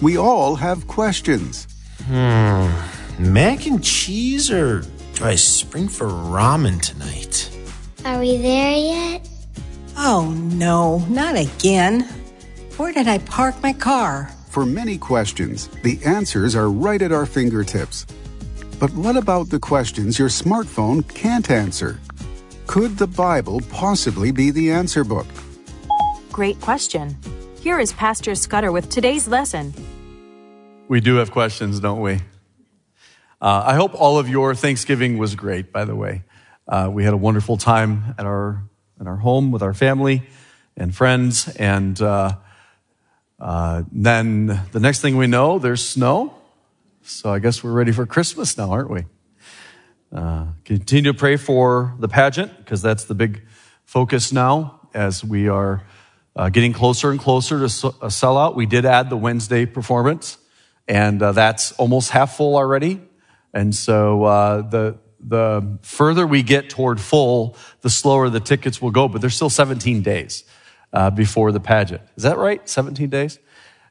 We all have questions. Hmm. Mac and cheese or do I spring for ramen tonight? Are we there yet? Oh no, not again. Where did I park my car? For many questions, the answers are right at our fingertips. But what about the questions your smartphone can't answer? Could the Bible possibly be the answer book? Great question. Here is Pastor Scudder with today's lesson. We do have questions, don't we? Uh, I hope all of your Thanksgiving was great, by the way. Uh, we had a wonderful time at our, at our home with our family and friends. And uh, uh, then the next thing we know, there's snow. So I guess we're ready for Christmas now, aren't we? Uh, continue to pray for the pageant because that's the big focus now as we are uh, getting closer and closer to a sellout. We did add the Wednesday performance, and uh, that's almost half full already. And so uh, the the further we get toward full, the slower the tickets will go. But there's still 17 days uh, before the pageant. Is that right? 17 days.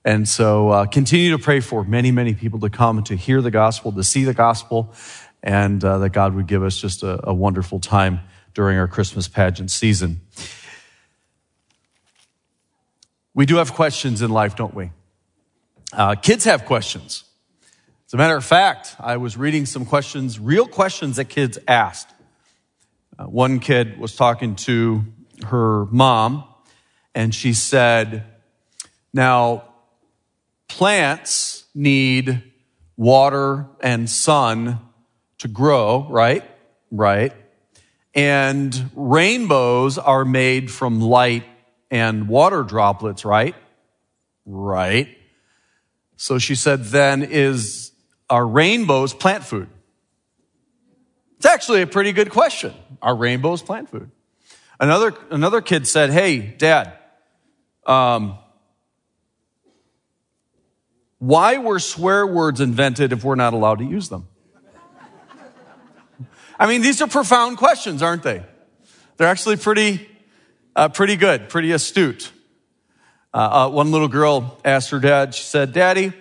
And so uh, continue to pray for many, many people to come to hear the gospel, to see the gospel, and uh, that God would give us just a, a wonderful time during our Christmas pageant season. We do have questions in life, don't we? Uh, kids have questions. As a matter of fact, I was reading some questions, real questions that kids asked. Uh, one kid was talking to her mom, and she said, Now, plants need water and sun to grow, right? Right. And rainbows are made from light and water droplets, right? Right. So she said, then is our rainbows plant food? It's actually a pretty good question. Are rainbows plant food? Another, another kid said, Hey, dad, um, why were swear words invented if we're not allowed to use them? I mean, these are profound questions, aren't they? They're actually pretty, uh, pretty good, pretty astute. Uh, uh, one little girl asked her dad, she said, Daddy,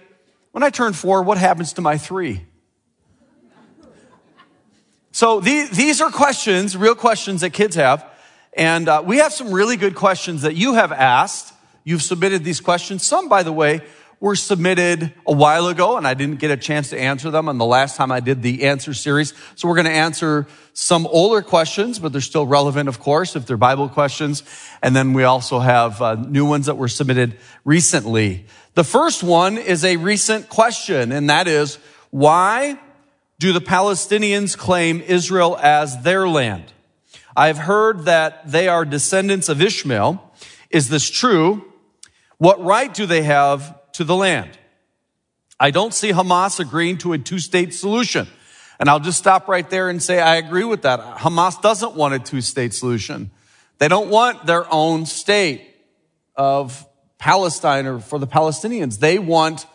when I turn four, what happens to my three? So these, these are questions, real questions that kids have. And uh, we have some really good questions that you have asked. You've submitted these questions. Some, by the way, were submitted a while ago, and I didn't get a chance to answer them on the last time I did the answer series. So we're going to answer some older questions, but they're still relevant, of course, if they're Bible questions. And then we also have uh, new ones that were submitted recently. The first one is a recent question, and that is, why do the Palestinians claim Israel as their land? I've heard that they are descendants of Ishmael. Is this true? What right do they have to the land? I don't see Hamas agreeing to a two-state solution. And I'll just stop right there and say I agree with that. Hamas doesn't want a two-state solution. They don't want their own state of Palestine or for the Palestinians. They want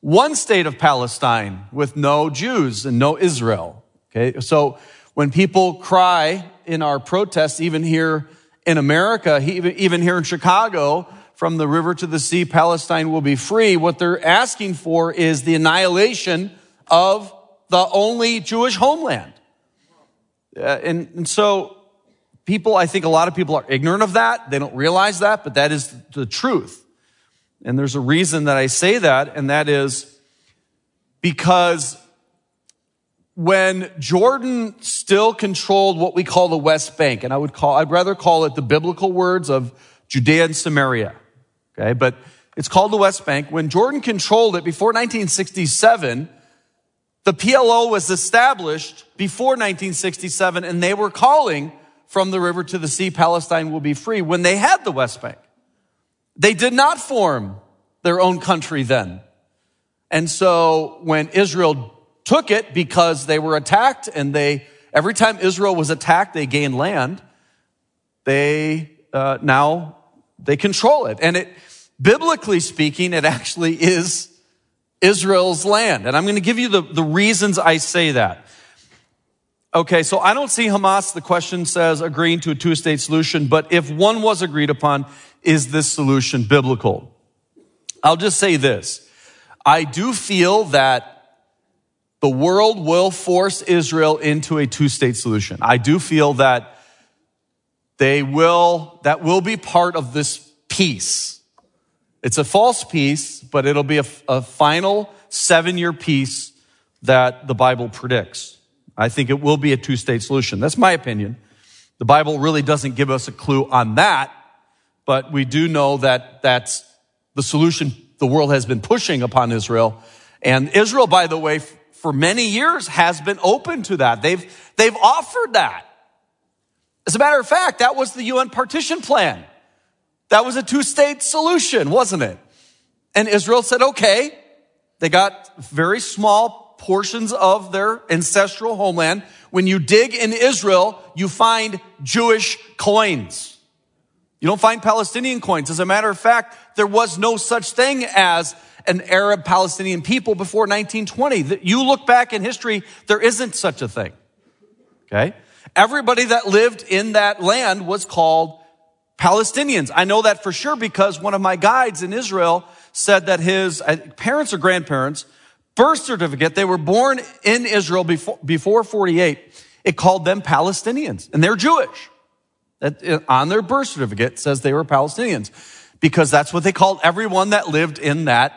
one state of Palestine with no Jews and no Israel. Okay. So when people cry in our protests, even here in America, even here in Chicago, from the river to the sea, Palestine will be free. What they're asking for is the annihilation of the only Jewish homeland. Uh, and, and so people, I think a lot of people are ignorant of that. They don't realize that, but that is the truth. And there's a reason that I say that, and that is because when Jordan still controlled what we call the West Bank, and I would call, I'd rather call it the biblical words of Judea and Samaria. Okay. But it's called the West Bank. When Jordan controlled it before 1967, the PLO was established before 1967 and they were calling from the river to the sea, Palestine will be free when they had the West Bank. They did not form their own country then. And so when Israel took it because they were attacked and they, every time Israel was attacked, they gained land. They, uh, now they control it. And it, biblically speaking, it actually is Israel's land. And I'm going to give you the, the reasons I say that. Okay, so I don't see Hamas, the question says, agreeing to a two state solution, but if one was agreed upon, is this solution biblical? I'll just say this. I do feel that the world will force Israel into a two state solution. I do feel that they will, that will be part of this peace. It's a false peace, but it'll be a, a final seven year peace that the Bible predicts. I think it will be a two state solution. That's my opinion. The Bible really doesn't give us a clue on that, but we do know that that's the solution the world has been pushing upon Israel. And Israel, by the way, for many years has been open to that. They've, they've offered that. As a matter of fact, that was the UN partition plan. That was a two state solution, wasn't it? And Israel said, okay. They got very small portions of their ancestral homeland. When you dig in Israel, you find Jewish coins. You don't find Palestinian coins. As a matter of fact, there was no such thing as an Arab Palestinian people before 1920. You look back in history, there isn't such a thing. Okay? Everybody that lived in that land was called Palestinians. I know that for sure because one of my guides in Israel said that his uh, parents or grandparents birth certificate, they were born in Israel before, before 48. It called them Palestinians and they're Jewish. That uh, on their birth certificate says they were Palestinians because that's what they called everyone that lived in that,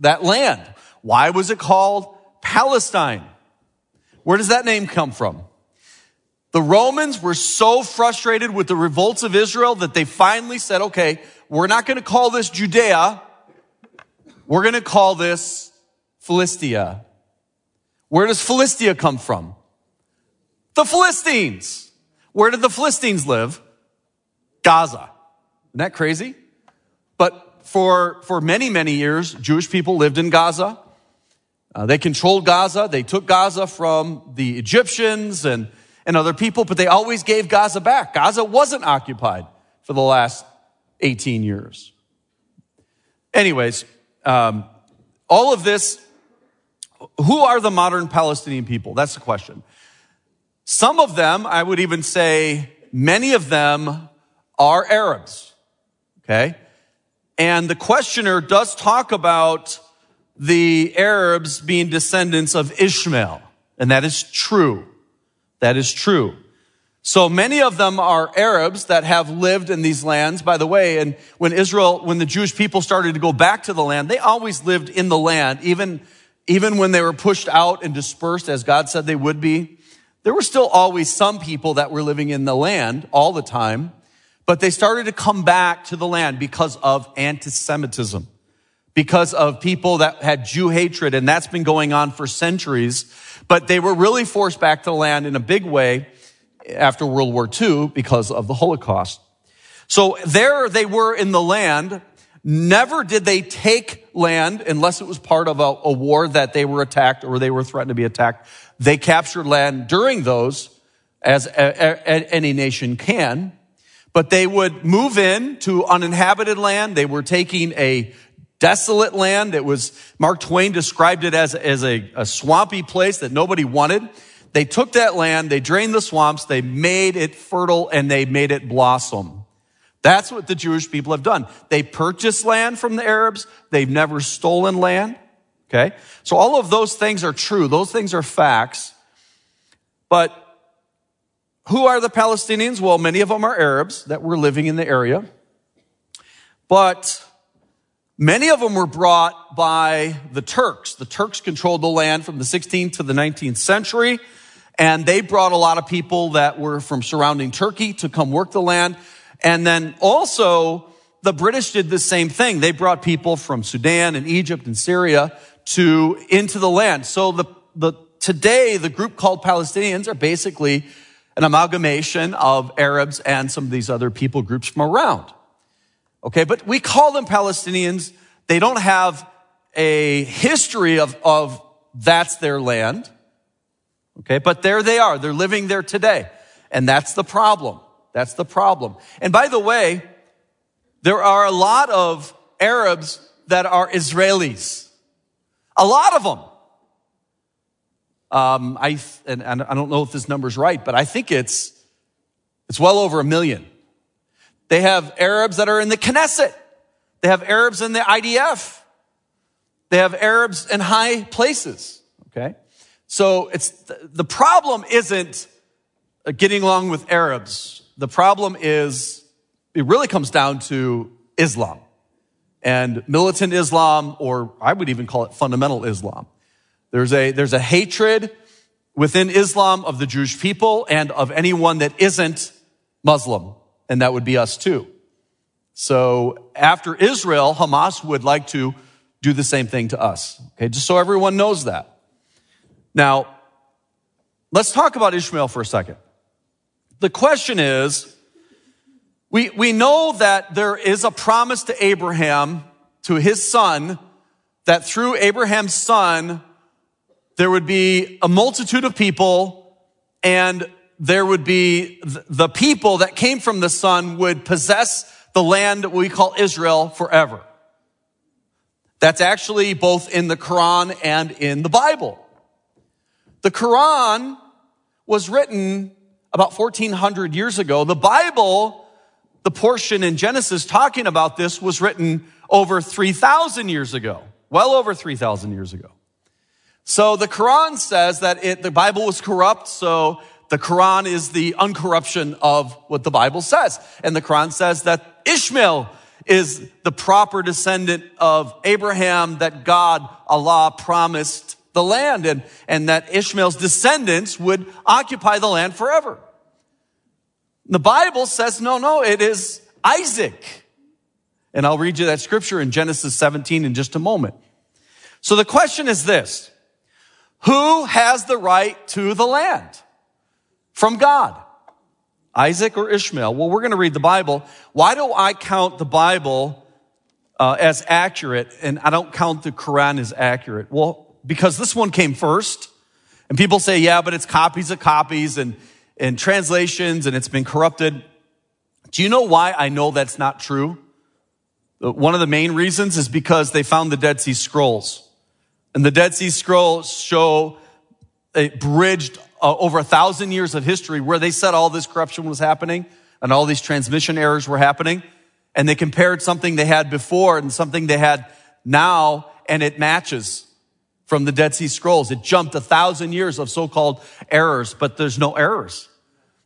that land. Why was it called Palestine? Where does that name come from? The Romans were so frustrated with the revolts of Israel that they finally said, okay, we're not going to call this Judea. We're going to call this Philistia. Where does Philistia come from? The Philistines. Where did the Philistines live? Gaza. Isn't that crazy? But for, for many, many years, Jewish people lived in Gaza. Uh, they controlled Gaza. They took Gaza from the Egyptians and and other people, but they always gave Gaza back. Gaza wasn't occupied for the last 18 years. Anyways, um, all of this, who are the modern Palestinian people? That's the question. Some of them, I would even say many of them are Arabs. Okay. And the questioner does talk about the Arabs being descendants of Ishmael. And that is true. That is true. So many of them are Arabs that have lived in these lands. By the way, and when Israel, when the Jewish people started to go back to the land, they always lived in the land, even, even when they were pushed out and dispersed as God said they would be. There were still always some people that were living in the land all the time, but they started to come back to the land because of anti-Semitism, because of people that had Jew hatred, and that's been going on for centuries. But they were really forced back to the land in a big way after World War II because of the Holocaust. So there they were in the land. Never did they take land unless it was part of a, a war that they were attacked or they were threatened to be attacked. They captured land during those as a, a, any nation can. But they would move in to uninhabited land. They were taking a desolate land. It was, Mark Twain described it as, as a, a swampy place that nobody wanted. They took that land, they drained the swamps, they made it fertile, and they made it blossom. That's what the Jewish people have done. They purchased land from the Arabs. They've never stolen land. Okay. So all of those things are true. Those things are facts. But who are the Palestinians? Well, many of them are Arabs that were living in the area. But Many of them were brought by the Turks. The Turks controlled the land from the 16th to the 19th century, and they brought a lot of people that were from surrounding Turkey to come work the land. And then also, the British did the same thing. They brought people from Sudan and Egypt and Syria to, into the land. So the, the, today, the group called Palestinians are basically an amalgamation of Arabs and some of these other people groups from around. Okay, but we call them Palestinians. They don't have a history of, of that's their land. Okay, but there they are. They're living there today. And that's the problem. That's the problem. And by the way, there are a lot of Arabs that are Israelis. A lot of them. Um, I, and, and I don't know if this number's right, but I think it's, it's well over a million. They have Arabs that are in the Knesset. They have Arabs in the IDF. They have Arabs in high places. Okay. So it's, the problem isn't uh, getting along with Arabs. The problem is, it really comes down to Islam and militant Islam, or I would even call it fundamental Islam. There's a, there's a hatred within Islam of the Jewish people and of anyone that isn't Muslim, and that would be us too. So after Israel, Hamas would like to do the same thing to us. Okay, just so everyone knows that. Now, let's talk about Ishmael for a second. The question is, we, we know that there is a promise to Abraham, to his son, that through Abraham's son, there would be a multitude of people and there would be the people that came from the son would possess the land we call Israel forever. That's actually both in the Quran and in the Bible. The Quran was written about 1400 years ago. The Bible, the portion in Genesis talking about this was written over 3000 years ago. Well over 3000 years ago. So the Quran says that it, the Bible was corrupt, so the Quran is the uncorruption of what the Bible says. And the Quran says that Ishmael is the proper descendant of Abraham that God, Allah promised the land and, and that Ishmael's descendants would occupy the land forever. The Bible says, no, no, it is Isaac. And I'll read you that scripture in Genesis 17 in just a moment. So the question is this. Who has the right to the land? From God. Isaac or Ishmael? Well, we're going to read the Bible. Why do I count the Bible uh, as accurate and I don't count the Quran as accurate? Well, because this one came first. And people say, yeah, but it's copies of copies and, and translations and it's been corrupted. Do you know why I know that's not true? Uh, one of the main reasons is because they found the Dead Sea Scrolls. And the Dead Sea Scrolls show a bridged uh, over a thousand years of history where they said all this corruption was happening and all these transmission errors were happening. And they compared something they had before and something they had now, and it matches from the Dead Sea Scrolls. It jumped a thousand years of so-called errors, but there's no errors.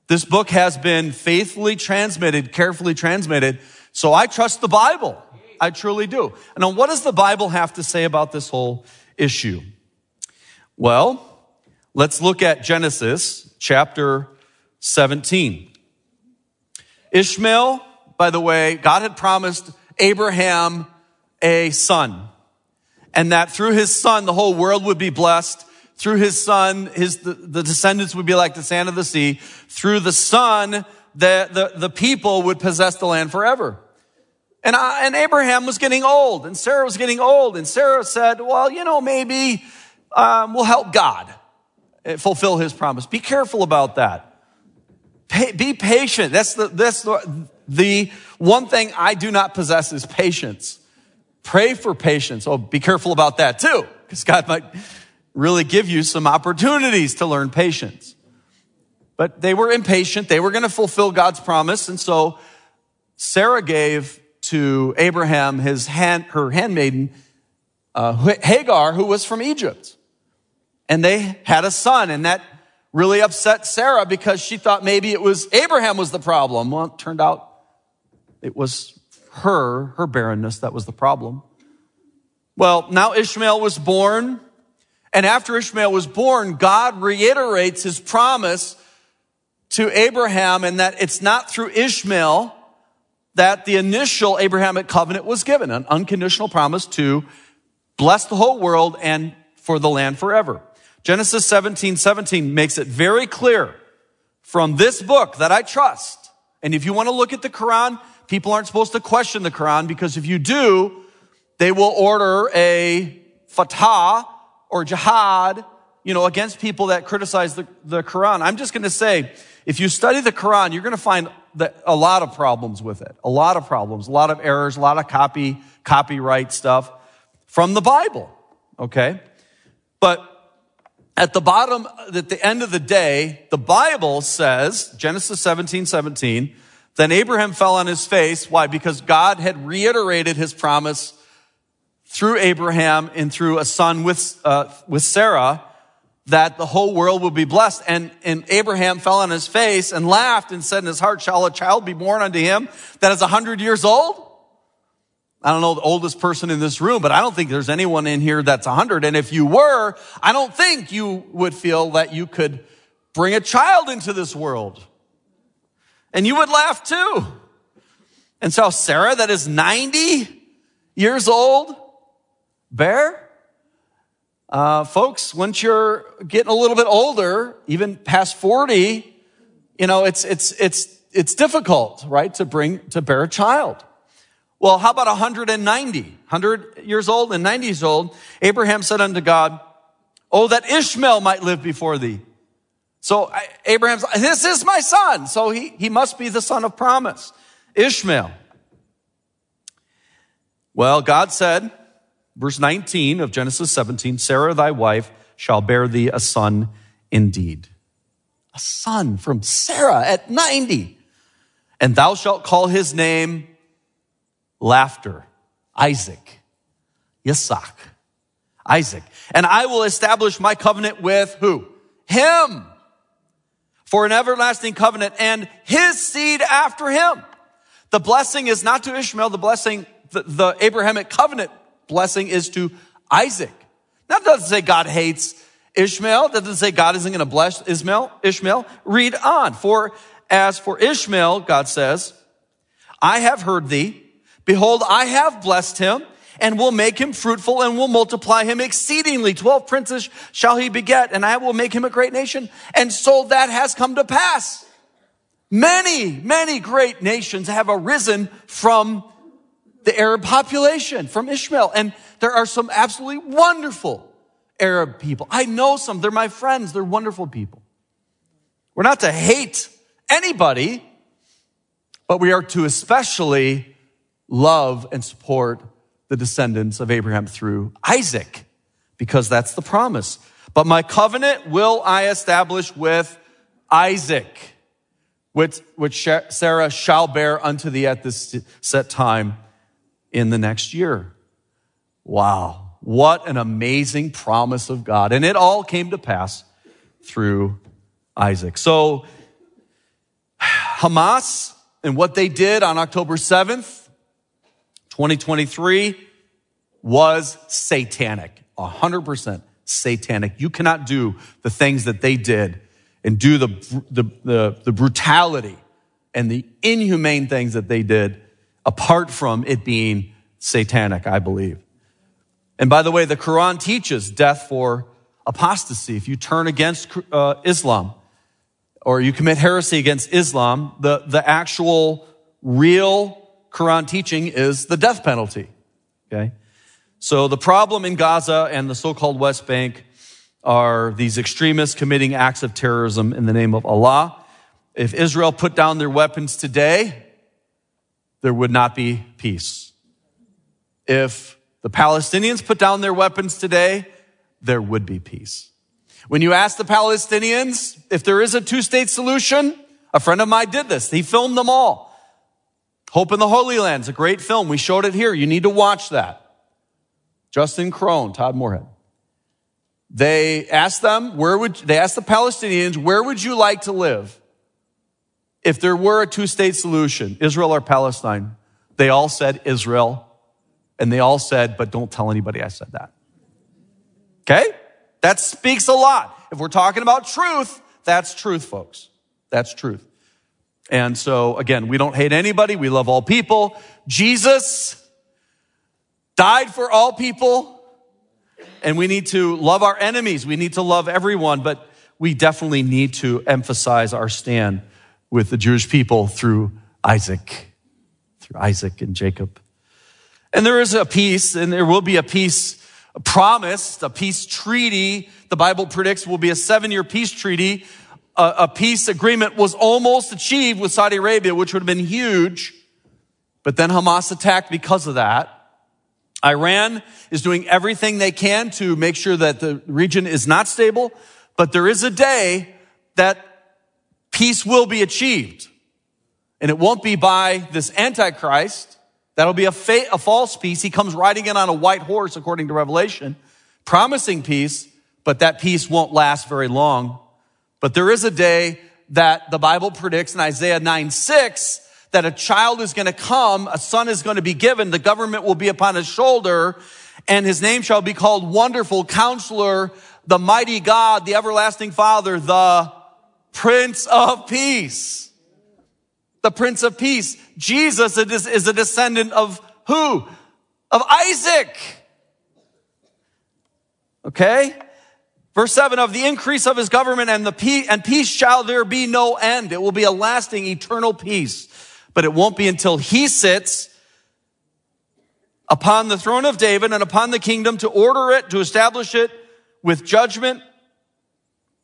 This book has been faithfully transmitted, carefully transmitted. So I trust the Bible. I truly do. Now what does the Bible have to say about this whole issue? Well, Let's look at Genesis chapter 17. Ishmael, by the way, God had promised Abraham a son and that through his son, the whole world would be blessed. Through his son, his, the, the descendants would be like the sand of the sea. Through the son, the, the, the people would possess the land forever. And, I, and Abraham was getting old and Sarah was getting old. And Sarah said, well, you know, maybe um, we'll help God. Eh, fulfill his promise. Be careful about that. be patient. That's the, that's the, the one thing I do not possess is patience. Pray for patience. Oh, be careful about that too, because God might really give you some opportunities to learn patience. But they were impatient. They were going to fulfill God's promise. And so Sarah gave to Abraham his hand, her handmaiden, uh, Hagar, who was from Egypt and they had a son and that really upset Sarah because she thought maybe it was Abraham was the problem. Well, it turned out it was her, her barrenness that was the problem. Well, now Ishmael was born. And after Ishmael was born, God reiterates his promise to Abraham and that it's not through Ishmael that the initial Abrahamic covenant was given, an unconditional promise to bless the whole world and for the land forever. Genesis 17, 17 makes it very clear from this book that I trust. And if you want to look at the Quran, people aren't supposed to question the Quran because if you do, they will order a fatwa or jihad, you know, against people that criticize the, the Quran. I'm just going to say, if you study the Quran, you're going to find that a lot of problems with it. A lot of problems, a lot of errors, a lot of copy, copyright stuff from the Bible. Okay. But at the bottom, at the end of the day, the Bible says, Genesis 17, 17, then Abraham fell on his face. Why? Because God had reiterated his promise through Abraham and through a son with, uh, with Sarah that the whole world will be blessed. And, and Abraham fell on his face and laughed and said in his heart, shall a child be born unto him that is a hundred years old? I don't know the oldest person in this room, but I don't think there's anyone in here that's hundred. And if you were, I don't think you would feel that you could bring a child into this world. And you would laugh too. And so Sarah, that is 90 years old, bear, uh, folks, once you're getting a little bit older, even past 40, you know, it's, it's, it's, it's difficult, right, to bring, to bear a child. Well, how about 190, 100 years old and 90 years old? Abraham said unto God, Oh, that Ishmael might live before thee. So Abraham's, this is my son. So he, he must be the son of promise. Ishmael. Well, God said, Verse 19 of Genesis 17, Sarah, thy wife, shall bear thee a son indeed. A son from Sarah at 90. And thou shalt call his name laughter, Isaac, Yitzhak, Isaac. And I will establish my covenant with who? Him for an everlasting covenant and his seed after him. The blessing is not to Ishmael, the blessing, the, the Abrahamic covenant blessing is to Isaac. That doesn't say God hates Ishmael. That doesn't say God isn't going to bless Ishmael. Ishmael. Read on. For as for Ishmael, God says, I have heard thee. Behold, I have blessed him and will make him fruitful and will multiply him exceedingly. Twelve princes shall he beget and I will make him a great nation. And so that has come to pass. Many, many great nations have arisen from the Arab population from Ishmael. And there are some absolutely wonderful Arab people. I know some. They're my friends. They're wonderful people. We're not to hate anybody, but we are to especially love and support the descendants of Abraham through Isaac, because that's the promise. But my covenant will I establish with Isaac, which, which Sarah shall bear unto thee at this set time in the next year. Wow. What an amazing promise of God. And it all came to pass through Isaac. So Hamas and what they did on October 7th, 2023 was satanic. 100% satanic. You cannot do the things that they did and do the, the, the, the brutality and the inhumane things that they did apart from it being satanic, I believe. And by the way, the Quran teaches death for apostasy. If you turn against uh, Islam or you commit heresy against Islam, the, the actual real Quran teaching is the death penalty. Okay. So the problem in Gaza and the so-called West Bank are these extremists committing acts of terrorism in the name of Allah. If Israel put down their weapons today, there would not be peace. If the Palestinians put down their weapons today, there would be peace. When you ask the Palestinians if there is a two-state solution, a friend of mine did this. He filmed them all. Hope in the Holy Land is a great film. We showed it here. You need to watch that. Justin Crone, Todd Moorhead. They asked them, where would, they asked the Palestinians, where would you like to live? if there were a two state solution, Israel or Palestine, they all said Israel. And they all said, but don't tell anybody I said that. Okay? That speaks a lot. If we're talking about truth, that's truth, folks. That's truth. And so again, we don't hate anybody. We love all people. Jesus died for all people. And we need to love our enemies. We need to love everyone, but we definitely need to emphasize our stand with the Jewish people through Isaac, through Isaac and Jacob. And there is a peace, and there will be a peace promised, a peace treaty. The Bible predicts will be a seven year peace treaty. A, a peace agreement was almost achieved with Saudi Arabia, which would have been huge. But then Hamas attacked because of that. Iran is doing everything they can to make sure that the region is not stable. But there is a day that peace will be achieved. And it won't be by this Antichrist That'll be a, fa- a false peace. He comes riding in on a white horse, according to Revelation, promising peace, but that peace won't last very long. But there is a day that the Bible predicts in Isaiah 9 6 that a child is going to come, a son is going to be given, the government will be upon his shoulder, and his name shall be called Wonderful Counselor, the Mighty God, the Everlasting Father, the Prince of Peace. The Prince of Peace. Jesus is a descendant of who? Of Isaac. Okay? Verse 7 of the increase of his government and the peace, and peace shall there be no end. It will be a lasting, eternal peace. But it won't be until he sits upon the throne of David and upon the kingdom to order it, to establish it with judgment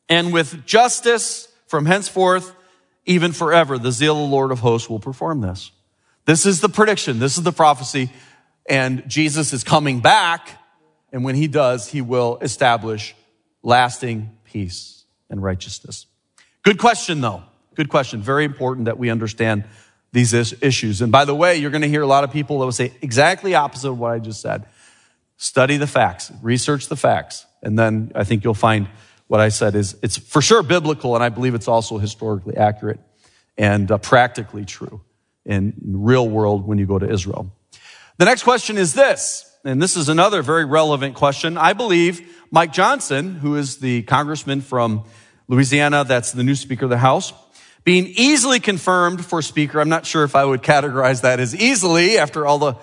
and with justice from henceforth, even forever. The zeal of the Lord of hosts will perform this. This is the prediction. This is the prophecy. And Jesus is coming back. And when he does, he will establish lasting peace and righteousness. Good question, though. Good question. Very important that we understand these issues. And by the way, you're going to hear a lot of people that will say exactly opposite of what I just said. Study the facts, research the facts, and then I think you'll find what I said is it's for sure biblical, and I believe it's also historically accurate and uh, practically true in real world when you go to Israel. The next question is this, and this is another very relevant question. I believe Mike Johnson, who is the congressman from Louisiana, that's the new Speaker of the House, being easily confirmed for speaker. I'm not sure if I would categorize that as easily after all the,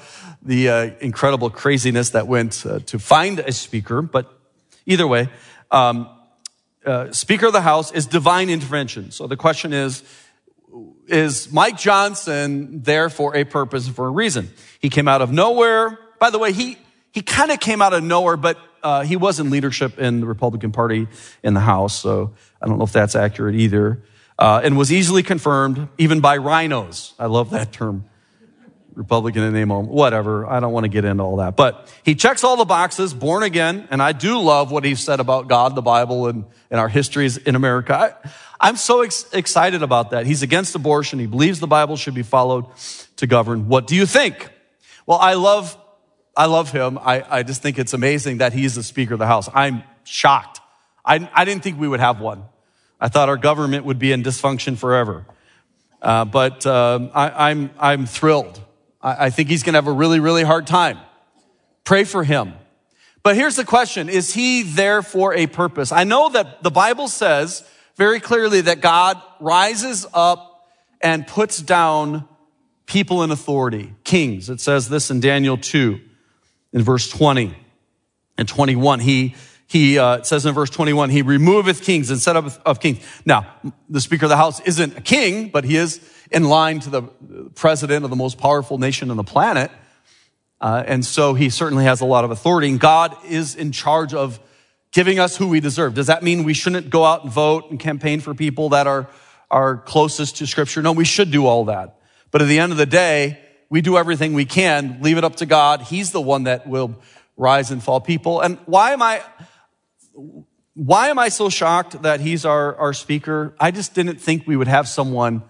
the uh, incredible craziness that went uh, to find a speaker. But either way, um, uh, Speaker of the House is divine intervention. So the question is, is Mike Johnson there for a purpose, for a reason? He came out of nowhere. By the way, he, he kind of came out of nowhere, but uh, he was in leadership in the Republican Party in the House. So I don't know if that's accurate either uh, and was easily confirmed even by RINOs. I love that term. Republican in name, only. whatever. I don't want to get into all that. But he checks all the boxes, born again, and I do love what he said about God, the Bible, and, and our histories in America. I, am so ex- excited about that. He's against abortion. He believes the Bible should be followed to govern. What do you think? Well, I love, I love him. I, I just think it's amazing that he's the Speaker of the House. I'm shocked. I, I didn't think we would have one. I thought our government would be in dysfunction forever. Uh, but uh, I, am I'm, I'm thrilled. I, I think he's going to have a really, really hard time. Pray for him. But here's the question Is he there for a purpose? I know that the Bible says very clearly that God rises up and puts down people in authority, kings. It says this in Daniel 2, in verse 20 and 21. He he uh, says in verse 21, he removeth kings and set up of kings. Now, the Speaker of the House isn't a king, but he is in line to the president of the most powerful nation on the planet. Uh, and so he certainly has a lot of authority. And God is in charge of giving us who we deserve. Does that mean we shouldn't go out and vote and campaign for people that are, are closest to Scripture? No, we should do all that. But at the end of the day, we do everything we can, leave it up to God. He's the one that will rise and fall people. And why am I, why am I so shocked that he's our, our speaker? I just didn't think we would have someone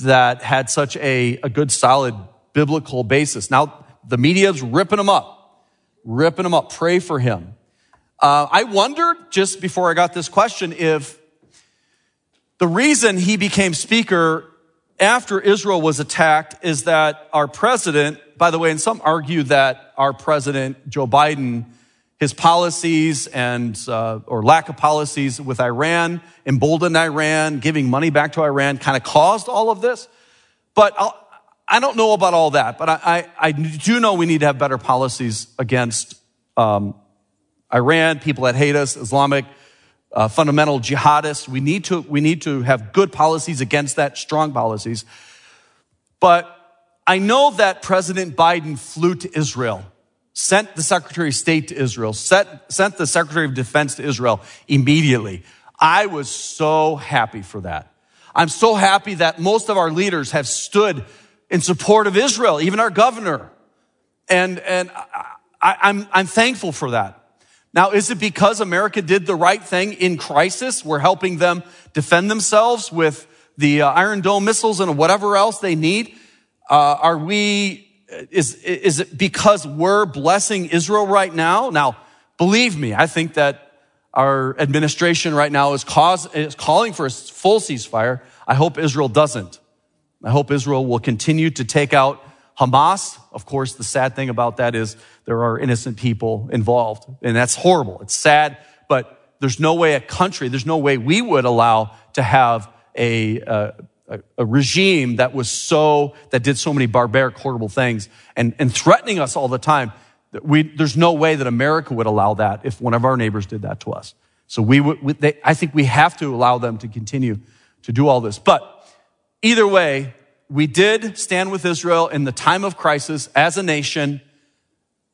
that had such a, a good, solid biblical basis. Now, the media's ripping him up, ripping him up. Pray for him. Uh, I wondered just before I got this question if the reason he became speaker after Israel was attacked is that our president, by the way, and some argue that our president, Joe Biden, his policies and uh, or lack of policies with Iran, emboldened Iran, giving money back to Iran, kind of caused all of this. But I'll, I do not know about all that. But I, I, I, do know we need to have better policies against um, Iran, people that hate us, Islamic uh, fundamental jihadists. We need to we need to have good policies against that, strong policies. But I know that President Biden flew to Israel sent the Secretary of State to Israel, sent, sent the Secretary of Defense to Israel immediately. I was so happy for that. I'm so happy that most of our leaders have stood in support of Israel, even our governor. And, and I, I'm, I'm thankful for that. Now, is it because America did the right thing in crisis? We're helping them defend themselves with the uh, Iron Dome missiles and whatever else they need. Uh, are we is, is it because we're blessing Israel right now? Now, believe me, I think that our administration right now is, cause, is calling for a full ceasefire. I hope Israel doesn't. I hope Israel will continue to take out Hamas. Of course, the sad thing about that is there are innocent people involved, and that's horrible. It's sad, but there's no way a country, there's no way we would allow to have a, a, regime that was so, that did so many barbaric, horrible things and, and threatening us all the time. We, there's no way that America would allow that if one of our neighbors did that to us. So we, we they, I think we have to allow them to continue to do all this. But either way, we did stand with Israel in the time of crisis as a nation,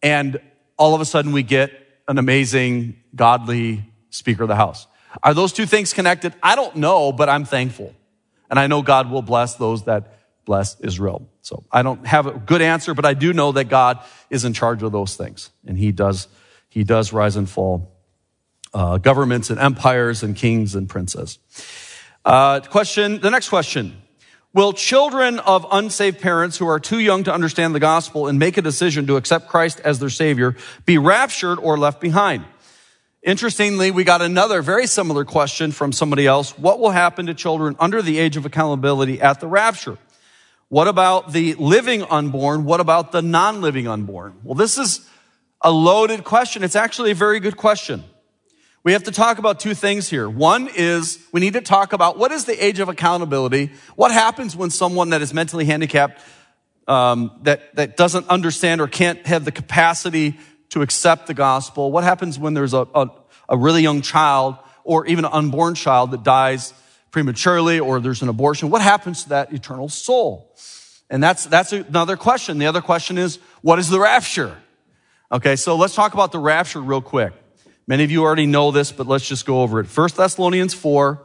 and all of a sudden we get an amazing, godly Speaker of the House. Are those two things connected? I don't know, but I'm thankful. And I know God will bless those that bless Israel. So I don't have a good answer, but I do know that God is in charge of those things. And he does, he does rise and fall uh, governments and empires and kings and princes. Uh, question, the next question. Will children of unsaved parents who are too young to understand the gospel and make a decision to accept Christ as their savior be raptured or left behind? Interestingly, we got another very similar question from somebody else. What will happen to children under the age of accountability at the rapture? What about the living unborn? What about the non-living unborn? Well, this is a loaded question. It's actually a very good question. We have to talk about two things here. One is we need to talk about what is the age of accountability? What happens when someone that is mentally handicapped, um, that, that doesn't understand or can't have the capacity to accept the gospel? What happens when there's a, a, a really young child or even an unborn child that dies prematurely or there's an abortion? What happens to that eternal soul? And that's, that's another question. The other question is, what is the rapture? Okay, so let's talk about the rapture real quick. Many of you already know this, but let's just go over it. 1 Thessalonians 4,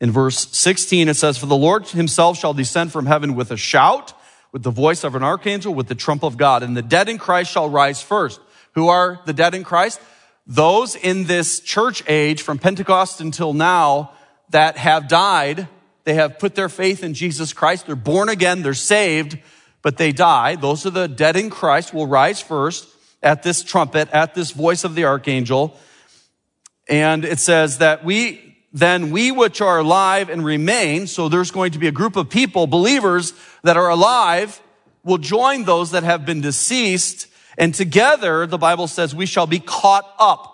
in verse 16, it says, For the Lord himself shall descend from heaven with a shout, with the voice of an archangel, with the trump of God, and the dead in Christ shall rise first. Who are the dead in Christ? Those in this church age from Pentecost until now that have died. They have put their faith in Jesus Christ. They're born again. They're saved, but they die. Those are the dead in Christ will rise first at this trumpet, at this voice of the archangel. And it says that we, then we which are alive and remain, so there's going to be a group of people, believers that are alive, will join those that have been deceased and together, the Bible says we shall be caught up.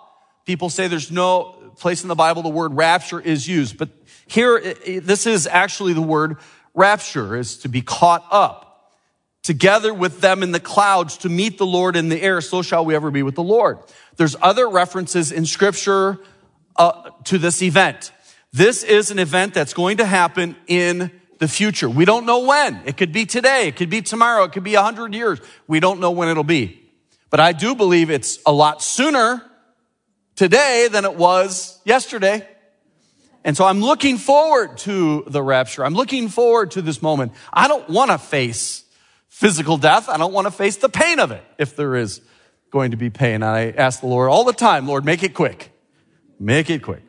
People say there's no place in the Bible the word rapture is used, but here, this is actually the word rapture is to be caught up together with them in the clouds to meet the Lord in the air. So shall we ever be with the Lord. There's other references in scripture uh, to this event. This is an event that's going to happen in the future. We don't know when. It could be today. It could be tomorrow. It could be a hundred years. We don't know when it'll be. But I do believe it's a lot sooner today than it was yesterday. And so I'm looking forward to the rapture. I'm looking forward to this moment. I don't want to face physical death. I don't want to face the pain of it if there is going to be pain. I ask the Lord all the time, Lord, make it quick. Make it quick.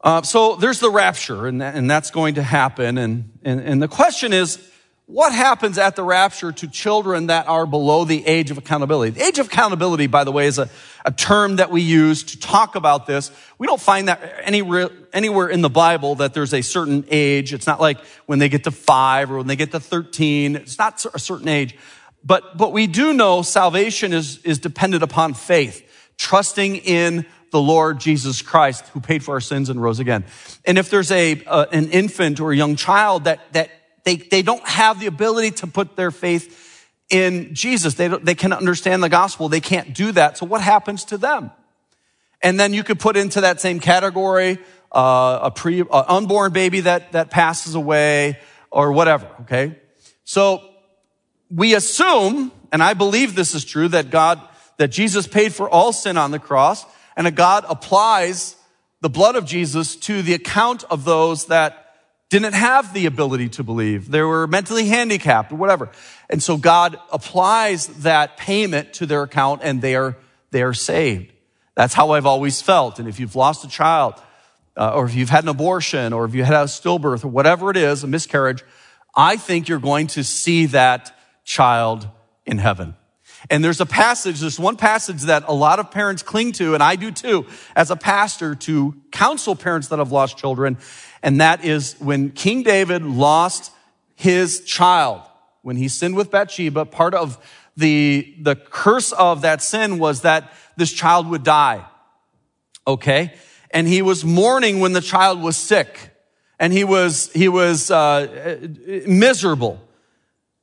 Uh, so there's the rapture, and, that, and that's going to happen. And, and, and the question is, what happens at the rapture to children that are below the age of accountability? The age of accountability, by the way, is a, a term that we use to talk about this. We don't find that anywhere, anywhere in the Bible that there's a certain age. It's not like when they get to five or when they get to 13. It's not a certain age. But, but we do know salvation is, is dependent upon faith, trusting in the Lord Jesus Christ who paid for our sins and rose again. And if there's a, an infant or a young child that, that they, they don't have the ability to put their faith in Jesus. They, they can understand the gospel. They can't do that. So what happens to them? And then you could put into that same category uh, a pre unborn baby that that passes away or whatever. Okay, so we assume, and I believe this is true, that God that Jesus paid for all sin on the cross, and that God applies the blood of Jesus to the account of those that didn't have the ability to believe. They were mentally handicapped or whatever. And so God applies that payment to their account and they are, they are saved. That's how I've always felt. And if you've lost a child, uh, or if you've had an abortion, or if you had a stillbirth, or whatever it is, a miscarriage, I think you're going to see that child in heaven. And there's a passage, there's one passage that a lot of parents cling to, and I do too, as a pastor to counsel parents that have lost children. And that is when King David lost his child, when he sinned with Bathsheba, part of the, the curse of that sin was that this child would die. Okay? And he was mourning when the child was sick. And he was, he was, uh, miserable.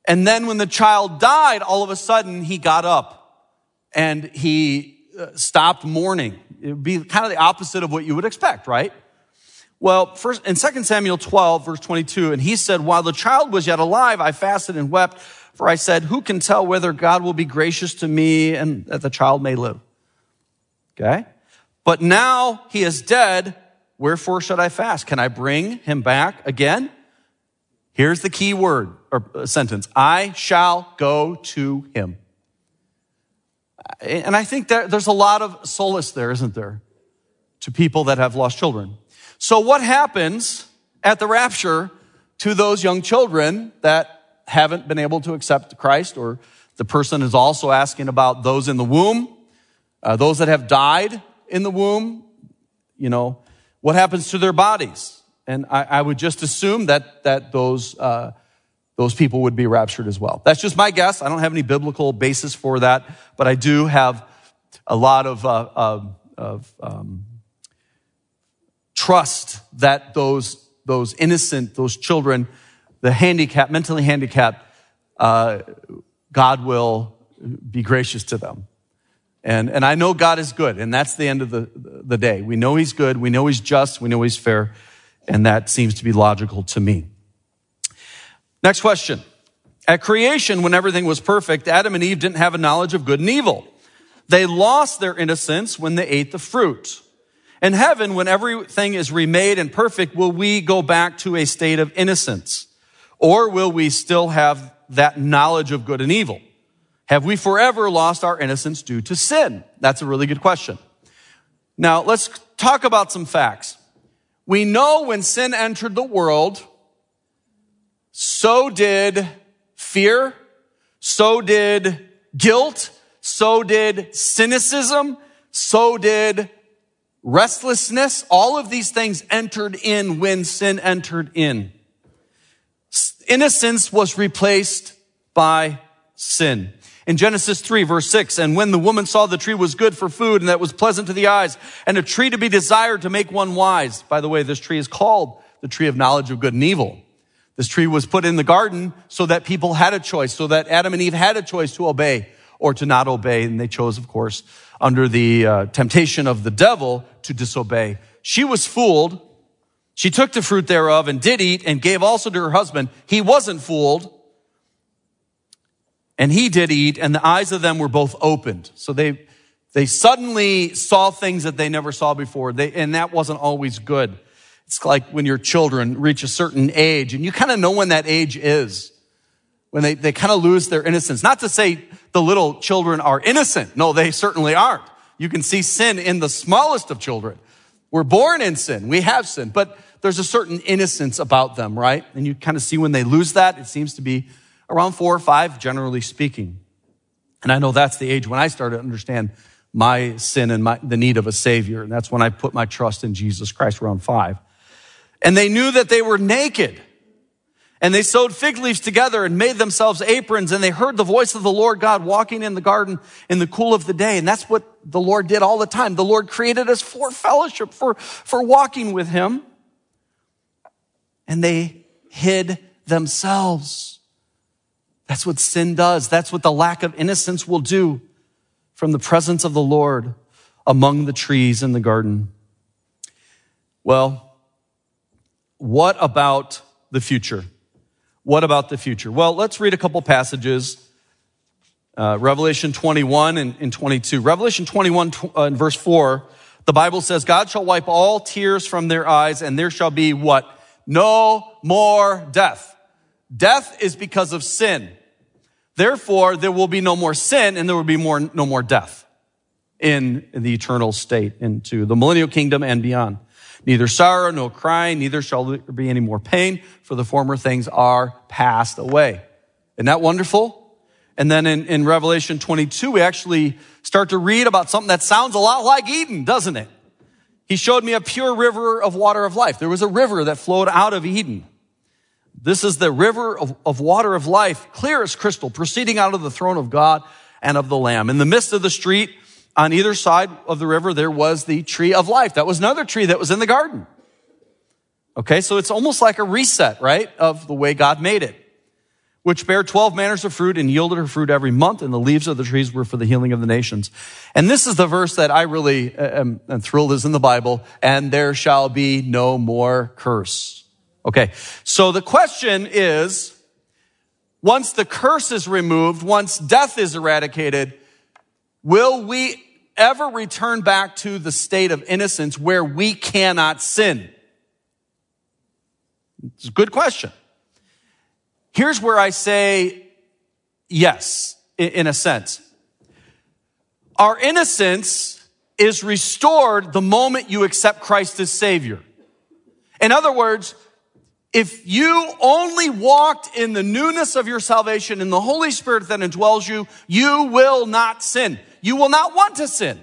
And then when the child died, all of a sudden he got up and he uh, stopped mourning. It would be kind of the opposite of what you would expect, right? Well, first in 2 Samuel 12, verse 22, and he said, While the child was yet alive, I fasted and wept, for I said, Who can tell whether God will be gracious to me and that the child may live? Okay? But now he is dead. Wherefore should I fast? Can I bring him back again? Here's the key word or uh, sentence. I shall go to him. And I think that there's a lot of solace there, isn't there? To people that have lost children. So what happens at the rapture to those young children that haven't been able to accept Christ or the person is also asking about those in the womb, uh, those that have died in the womb, you know, what happens to their bodies? And I, I would just assume that, that those, uh, those people would be raptured as well. That's just my guess. I don't have any biblical basis for that, but I do have a lot of, uh, of, um, trust that those, those innocent, those children, the handicapped, mentally handicapped, uh, God will be gracious to them. And, and I know God is good, and that's the end of the, the day. We know He's good, we know He's just, we know He's fair, and that seems to be logical to me. Next question. At creation, when everything was perfect, Adam and Eve didn't have a knowledge of good and evil. They lost their innocence when they ate the fruit. In heaven, when everything is remade and perfect, will we go back to a state of innocence? Or will we still have that knowledge of good and evil? Have we forever lost our innocence due to sin? That's a really good question. Now, let's talk about some facts. We know when sin entered the world, so did fear, so did guilt, so did cynicism, so did restlessness. All of these things entered in when sin entered in. Innocence was replaced by sin. In Genesis 3 verse 6, and when the woman saw the tree was good for food and that was pleasant to the eyes and a tree to be desired to make one wise. By the way, this tree is called the tree of knowledge of good and evil. This tree was put in the garden so that people had a choice, so that Adam and Eve had a choice to obey or to not obey. And they chose, of course, under the uh, temptation of the devil to disobey. She was fooled. She took the fruit thereof and did eat and gave also to her husband. He wasn't fooled. And he did eat and the eyes of them were both opened. So they, they suddenly saw things that they never saw before. They, and that wasn't always good. It's like when your children reach a certain age and you kind of know when that age is. When they, they kind of lose their innocence. Not to say the little children are innocent. No, they certainly aren't. You can see sin in the smallest of children. We're born in sin. We have sin, but there's a certain innocence about them, right? And you kind of see when they lose that, it seems to be around four or five, generally speaking. And I know that's the age when I started to understand my sin and my, the need of a savior. And that's when I put my trust in Jesus Christ around five. And they knew that they were naked. And they sewed fig leaves together and made themselves aprons. And they heard the voice of the Lord God walking in the garden in the cool of the day. And that's what the Lord did all the time. The Lord created us for fellowship, for, for walking with Him. And they hid themselves. That's what sin does. That's what the lack of innocence will do from the presence of the Lord among the trees in the garden. Well, what about the future? What about the future? Well, let's read a couple passages. Uh, Revelation 21 and, and, 22. Revelation 21 uh, and verse 4, the Bible says, God shall wipe all tears from their eyes, and there shall be what? No more death. Death is because of sin. Therefore, there will be no more sin, and there will be more, no more death. in the eternal state, into the millennial kingdom and beyond. Neither sorrow, nor crying, neither shall there be any more pain, for the former things are passed away. Isn't that wonderful? And then in, in Revelation 22, we actually start to read about something that sounds a lot like Eden, doesn't it? He showed me a pure river of water of life. There was a river that flowed out of Eden. This is the river of, of water of life, clear as crystal, proceeding out of the throne of God and of the Lamb. In the midst of the street, on either side of the river, there was the tree of life. That was another tree that was in the garden. Okay, so it's almost like a reset, right, of the way God made it which bare 12 manners of fruit and yielded her fruit every month, and the leaves of the trees were for the healing of the nations. And this is the verse that I really am, am thrilled is in the Bible, and there shall be no more curse. Okay, so the question is, once the curse is removed, once death is eradicated, will we ever return back to the state of innocence where we cannot sin? It's a good question. Here's where I say yes, in a sense. Our innocence is restored the moment you accept Christ as Savior. In other words, if you only walked in the newness of your salvation in the Holy Spirit that indwells you, you will not sin. You will not want to sin.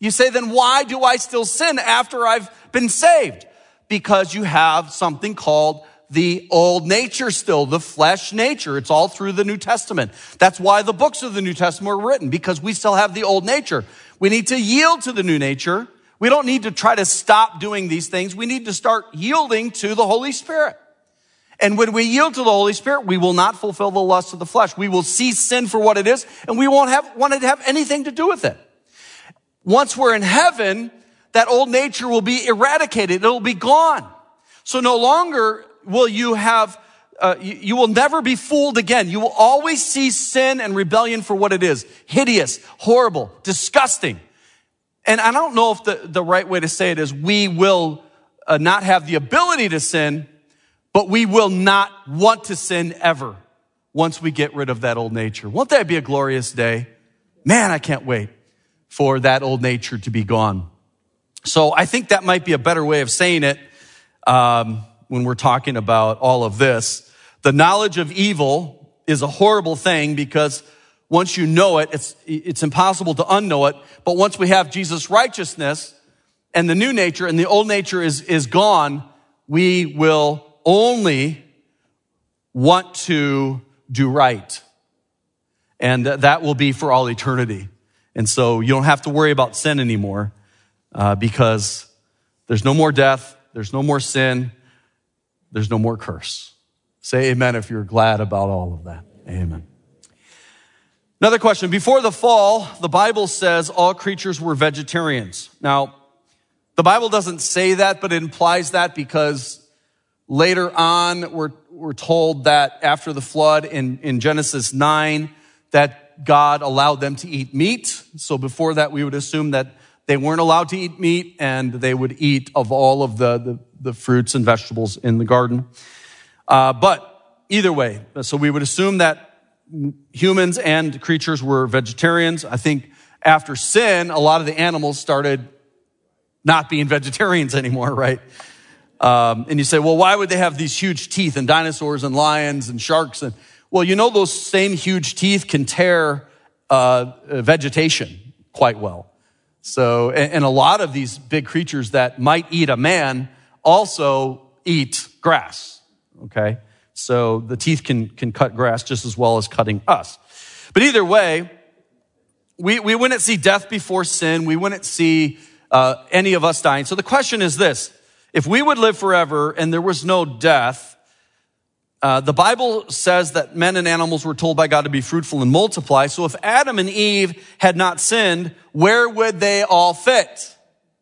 You say, then why do I still sin after I've been saved? Because you have something called the old nature still, the flesh nature. It's all through the New Testament. That's why the books of the New Testament were written, because we still have the old nature. We need to yield to the new nature. We don't need to try to stop doing these things. We need to start yielding to the Holy Spirit. And when we yield to the Holy Spirit, we will not fulfill the lust of the flesh. We will see sin for what it is, and we won't have, want to have anything to do with it. Once we're in heaven, that old nature will be eradicated. It'll be gone. So no longer will you have, uh, you, you will never be fooled again. You will always see sin and rebellion for what it is. Hideous, horrible, disgusting. And I don't know if the, the right way to say it is we will uh, not have the ability to sin, but we will not want to sin ever once we get rid of that old nature. Won't that be a glorious day? Man, I can't wait for that old nature to be gone. So I think that might be a better way of saying it. Um, when we're talking about all of this. The knowledge of evil is a horrible thing because once you know it, it's, it's impossible to unknow it. But once we have Jesus' righteousness and the new nature and the old nature is, is gone, we will only want to do right. And that will be for all eternity. And so you don't have to worry about sin anymore uh, because there's no more death, there's no more sin, there's no more curse. Say amen if you're glad about all of that. Amen. Another question. Before the fall, the Bible says all creatures were vegetarians. Now, the Bible doesn't say that, but it implies that because later on, we're, we're told that after the flood in, in Genesis 9, that God allowed them to eat meat. So before that, we would assume that they weren't allowed to eat meat and they would eat of all of the, the, the fruits and vegetables in the garden. Uh, but either way, so we would assume that humans and creatures were vegetarians. I think after sin, a lot of the animals started not being vegetarians anymore, right? Um, and you say, well, why would they have these huge teeth and dinosaurs and lions and sharks? And well, you know, those same huge teeth can tear uh, vegetation quite well. So, and, and a lot of these big creatures that might eat a man also eat grass. Okay. So the teeth can, can cut grass just as well as cutting us. But either way, we, we wouldn't see death before sin. We wouldn't see uh, any of us dying. So the question is this if we would live forever and there was no death, uh, the Bible says that men and animals were told by God to be fruitful and multiply. So if Adam and Eve had not sinned, where would they all fit?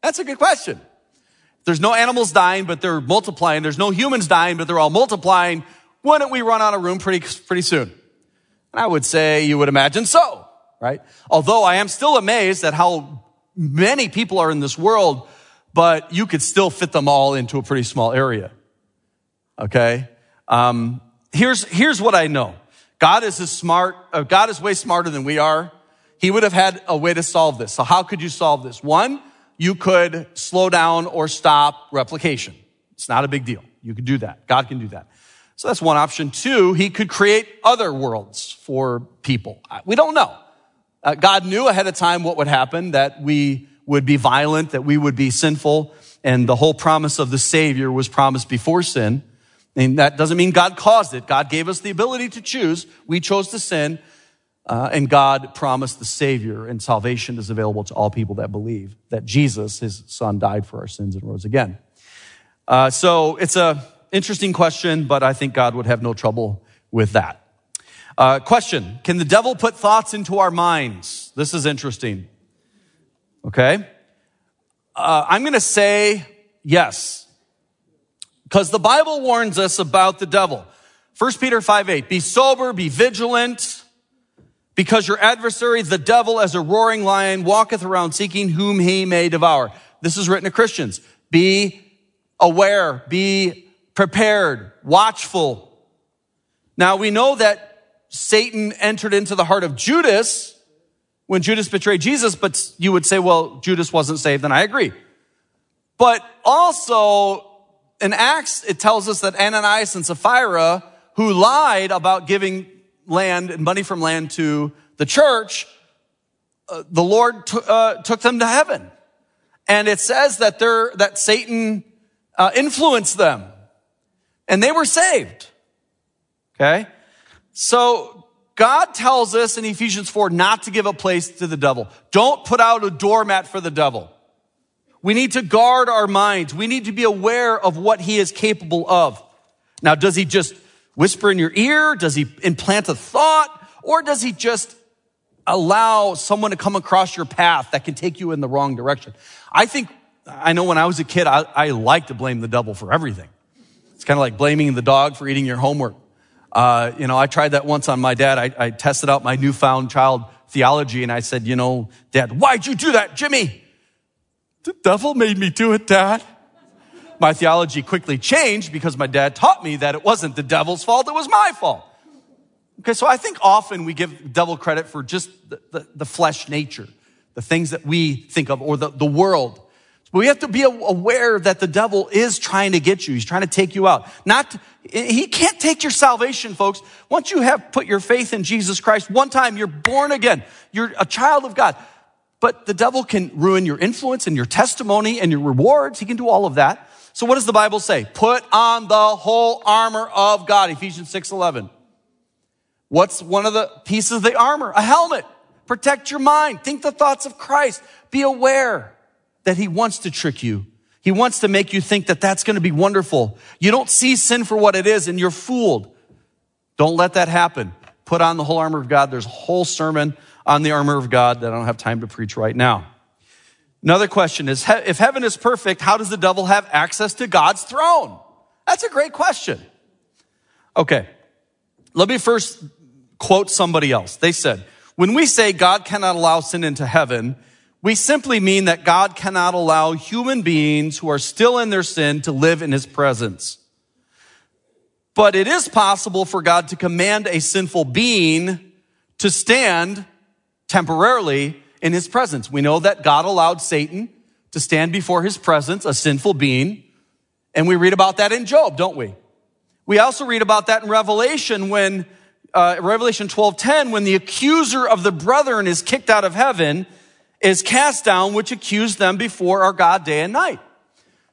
That's a good question. There's no animals dying, but they're multiplying. There's no humans dying, but they're all multiplying. Wouldn't we run out of room pretty, pretty soon? And I would say you would imagine so, right? Although I am still amazed at how many people are in this world, but you could still fit them all into a pretty small area. Okay? Um, here's, here's what I know. God is as smart, uh, God is way smarter than we are. he would have had a way to solve this. So how could you solve this? One, you could slow down or stop replication. It's not a big deal. You could do that. God can do that. So that's one option. Two, he could create other worlds for people. We don't know. Uh, God knew ahead of time what would happen, that we would be violent, that we would be sinful, and the whole promise of the Savior was promised before sin. And that doesn't mean God caused it. God gave us the ability to choose. We chose to sin, uh, and God promised the Savior, and salvation is available to all people that believe that Jesus, his son, died for our sins and rose again. Uh, so it's a interesting question, but I think God would have no trouble with that. Uh, question Can the devil put thoughts into our minds? This is interesting. Okay. Uh, I'm going to say yes. Because the Bible warns us about the devil. 1 Peter 5 8. Be sober, be vigilant, because your adversary, the devil, as a roaring lion, walketh around seeking whom he may devour. This is written to Christians. Be aware, be prepared, watchful. Now we know that Satan entered into the heart of Judas when Judas betrayed Jesus, but you would say, well, Judas wasn't saved, and I agree. But also in Acts, it tells us that Ananias and Sapphira, who lied about giving land and money from land to the church, uh, the Lord t- uh, took them to heaven. And it says that they're, that Satan uh, influenced them and they were saved. Okay. So God tells us in Ephesians 4 not to give a place to the devil. Don't put out a doormat for the devil. We need to guard our minds. We need to be aware of what he is capable of. Now, does he just whisper in your ear? Does he implant a thought? Or does he just allow someone to come across your path that can take you in the wrong direction? I think, I know when I was a kid, I, I like to blame the devil for everything. It's kind of like blaming the dog for eating your homework. Uh, you know, I tried that once on my dad. I, I tested out my newfound child theology and I said, you know, dad, why'd you do that, Jimmy? The devil made me do it, dad. My theology quickly changed because my dad taught me that it wasn't the devil's fault, it was my fault. Okay, so I think often we give devil credit for just the, the, the flesh nature, the things that we think of, or the, the world. But we have to be aware that the devil is trying to get you. He's trying to take you out. Not, he can't take your salvation, folks. Once you have put your faith in Jesus Christ, one time you're born again. You're a child of God. But the devil can ruin your influence and your testimony and your rewards. He can do all of that. So what does the Bible say? Put on the whole armor of God, Ephesians 6 11. What's one of the pieces of the armor? A helmet. Protect your mind. Think the thoughts of Christ. Be aware that he wants to trick you. He wants to make you think that that's going to be wonderful. You don't see sin for what it is and you're fooled. Don't let that happen. Put on the whole armor of God. There's a whole sermon on the armor of God that I don't have time to preach right now. Another question is, if heaven is perfect, how does the devil have access to God's throne? That's a great question. Okay. Let me first quote somebody else. They said, when we say God cannot allow sin into heaven, we simply mean that God cannot allow human beings who are still in their sin to live in his presence. But it is possible for God to command a sinful being to stand temporarily in his presence. We know that God allowed Satan to stand before his presence, a sinful being. And we read about that in Job, don't we? We also read about that in Revelation when, uh, Revelation 12:10, when the accuser of the brethren is kicked out of heaven is cast down, which accused them before our God day and night.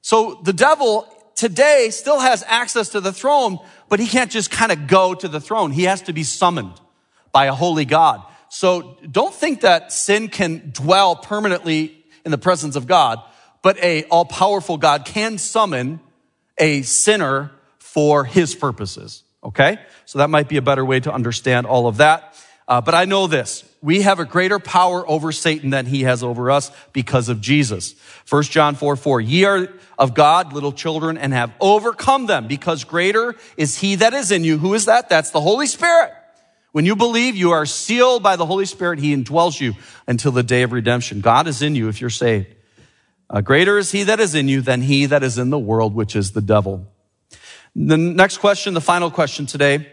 So the devil today still has access to the throne, but he can't just kind of go to the throne. He has to be summoned by a holy God. So don't think that sin can dwell permanently in the presence of God, but a all powerful God can summon a sinner for his purposes. Okay? So that might be a better way to understand all of that. Uh, but I know this. We have a greater power over Satan than he has over us because of Jesus. 1 John 4, 4. Ye are of God, little children, and have overcome them because greater is he that is in you. Who is that? That's the Holy Spirit. When you believe, you are sealed by the Holy Spirit. He indwells you until the day of redemption. God is in you if you're saved. Uh, greater is he that is in you than he that is in the world, which is the devil. The next question, the final question today.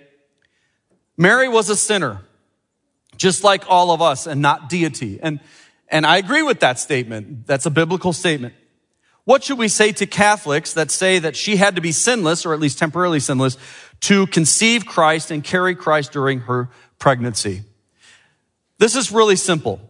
Mary was a sinner. Just like all of us and not deity. And, and I agree with that statement. That's a biblical statement. What should we say to Catholics that say that she had to be sinless, or at least temporarily sinless, to conceive Christ and carry Christ during her pregnancy? This is really simple.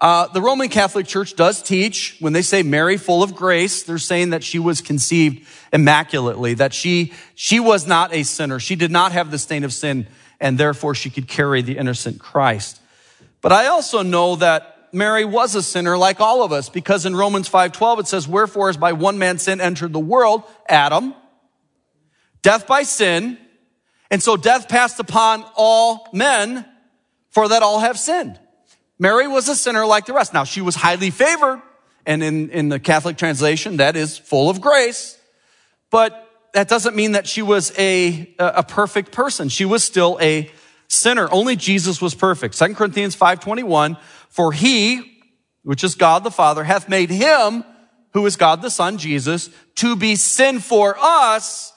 Uh, the Roman Catholic Church does teach when they say Mary full of grace, they're saying that she was conceived immaculately, that she, she was not a sinner. She did not have the stain of sin and therefore she could carry the innocent Christ. But I also know that Mary was a sinner like all of us because in Romans 5:12 it says wherefore as by one man sin entered the world Adam death by sin and so death passed upon all men for that all have sinned. Mary was a sinner like the rest. Now she was highly favored and in, in the Catholic translation that is full of grace. But that doesn't mean that she was a, a perfect person. She was still a sinner. Only Jesus was perfect. 2 Corinthians 5:21 for he, which is God the Father, hath made him, who is God the Son, Jesus, to be sin for us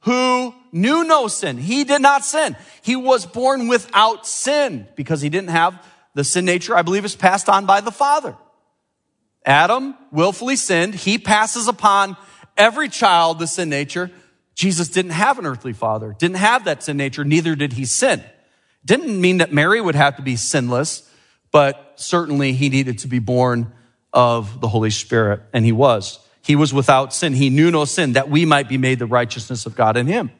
who knew no sin. He did not sin. He was born without sin because he didn't have the sin nature, I believe, is passed on by the Father. Adam willfully sinned. He passes upon every child the sin nature. Jesus didn't have an earthly father, didn't have that sin nature, neither did he sin. Didn't mean that Mary would have to be sinless but certainly he needed to be born of the Holy Spirit, and he was. He was without sin. He knew no sin, that we might be made the righteousness of God in him.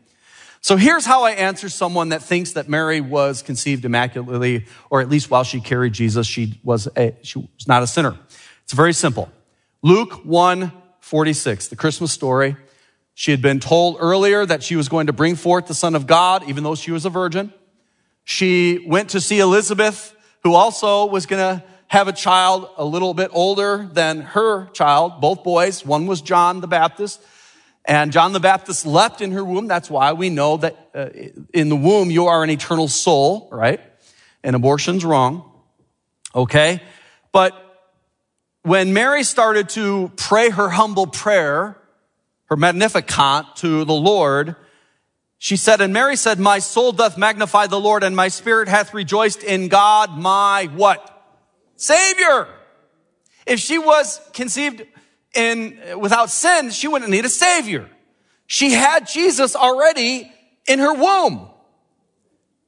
So here's how I answer someone that thinks that Mary was conceived immaculately, or at least while she carried Jesus, she was a, she was not a sinner. It's very simple. Luke 1, 46, the Christmas story. She had been told earlier that she was going to bring forth the Son of God, even though she was a virgin. She went to see Elizabeth who also was going to have a child a little bit older than her child, both boys. One was John the Baptist. And John the Baptist leapt in her womb. That's why we know that uh, in the womb you are an eternal soul, right? And abortion's wrong. Okay? But when Mary started to pray her humble prayer, her Magnificat to the Lord, she said, and Mary said, my soul doth magnify the Lord and my spirit hath rejoiced in God, my what? Savior. If she was conceived in, without sin, she wouldn't need a savior. She had Jesus already in her womb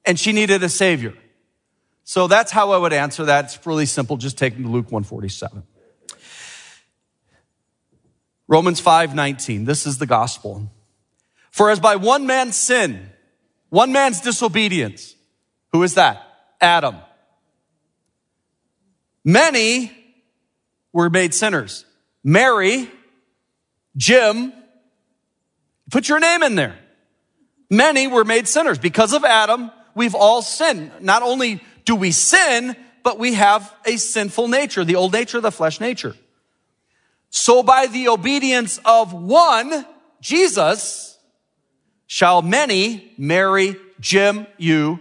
and she needed a savior. So that's how I would answer that. It's really simple. Just take Luke 147. Romans 5:19. This is the gospel. For as by one man's sin, one man's disobedience, who is that? Adam. Many were made sinners. Mary, Jim, put your name in there. Many were made sinners. Because of Adam, we've all sinned. Not only do we sin, but we have a sinful nature, the old nature, the flesh nature. So by the obedience of one, Jesus, shall many Mary, Jim, you,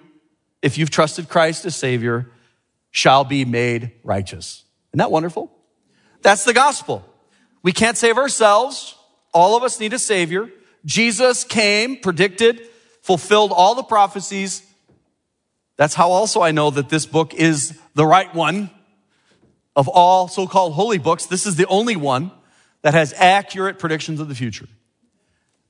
if you've trusted Christ as Savior, shall be made righteous. Isn't that wonderful? That's the gospel. We can't save ourselves. All of us need a Savior. Jesus came, predicted, fulfilled all the prophecies. That's how also I know that this book is the right one of all so-called holy books. This is the only one that has accurate predictions of the future.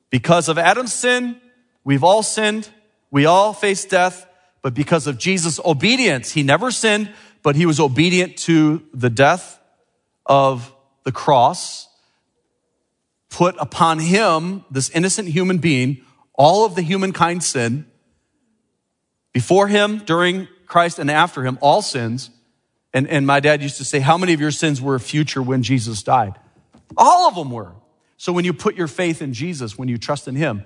Because of Adam's sin, we've all sinned. We all face death. But because of Jesus' obedience, he never sinned, but he was obedient to the death of the cross, put upon him, this innocent human being, all of the humankind sin. Before him, during Christ, and after him, all sins. And, and my dad used to say, How many of your sins were future when Jesus died? All of them were. So when you put your faith in Jesus, when you trust in Him,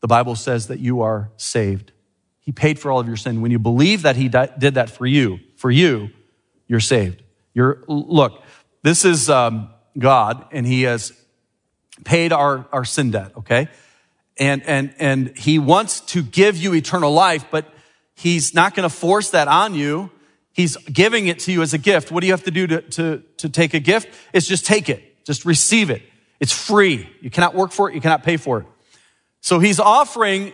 the Bible says that you are saved. He paid for all of your sin. When you believe that He did that for you, for you, you're saved. You're, look, this is um, God, and He has paid our, our sin debt, okay? And, and, and He wants to give you eternal life, but He's not going to force that on you. He's giving it to you as a gift. What do you have to do to, to, to take a gift? It's just take it. Just receive it. It's free. You cannot work for it. You cannot pay for it. So he's offering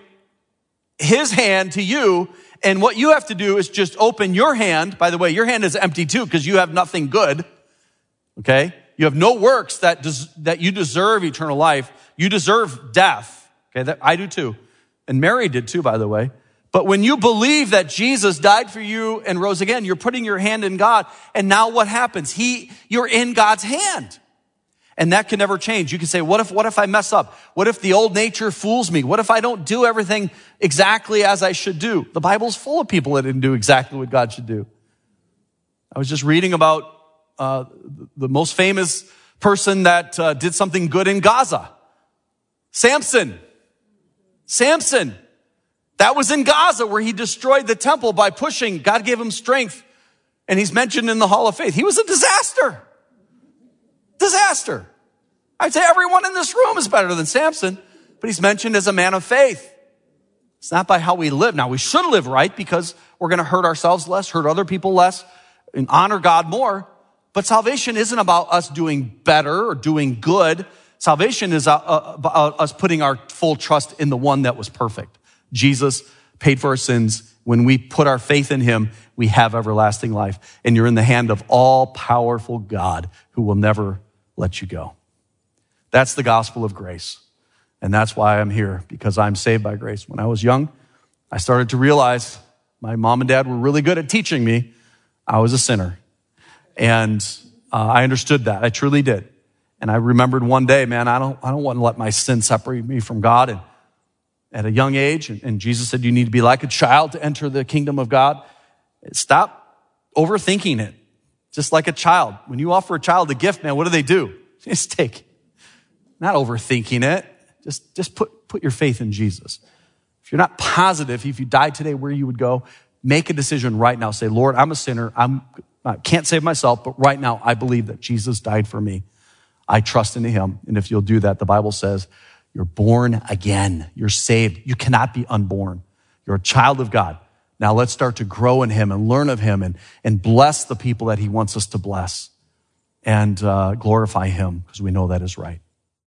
his hand to you And what you have to do is just open your hand. By the way, your hand is empty too because you have nothing good. Okay? You have no works that, des- that you deserve eternal life. You deserve death. Okay? That, I do too. And Mary did too, by the way. But when you believe that Jesus died for you and rose again, you're putting your hand in God. And now what happens? He, you're in God's hand. And that can never change. You can say, what if, what if I mess up? What if the old nature fools me? What if I don't do everything exactly as I should do? The Bible's full of people that didn't do exactly what God should do. I was just reading about uh, the most famous person that uh, did something good in Gaza. Samson. Samson. That was in Gaza where he destroyed the temple by pushing. God gave him strength. And he's mentioned in the Hall of Faith. He was a disaster. Disaster. I'd say everyone in this room is better than Samson, but he's mentioned as a man of faith. It's not by how we live. Now we should live right because we're going to hurt ourselves less, hurt other people less, and honor God more. But salvation isn't about us doing better or doing good. Salvation is about us putting our full trust in the one that was perfect. Jesus paid for our sins. When we put our faith in him, we have everlasting life. And you're in the hand of all powerful God who will never let you go. That's the gospel of grace. And that's why I'm here, because I'm saved by grace. When I was young, I started to realize my mom and dad were really good at teaching me I was a sinner. And uh, I understood that. I truly did. And I remembered one day, man, I don't, I don't want to let my sin separate me from God. And at a young age, and, Jesus said, you need to be like a child to enter the kingdom of God. Stop overthinking it. Just like a child. When you offer a child a gift, man, what do they do? Just take Not overthinking it. Just, just put, put your faith in Jesus. If you're not positive, if you died today, where you would go, make a decision right now. Say, Lord, I'm a sinner. I'm, I can't save myself, but right now I believe that Jesus died for me. I trust in him. And if you'll do that, the Bible says you're born again. You're saved. You cannot be unborn. You're a child of God. Now let's start to grow in him and learn of him and, and bless the people that he wants us to bless and uh, glorify him because we know that is right.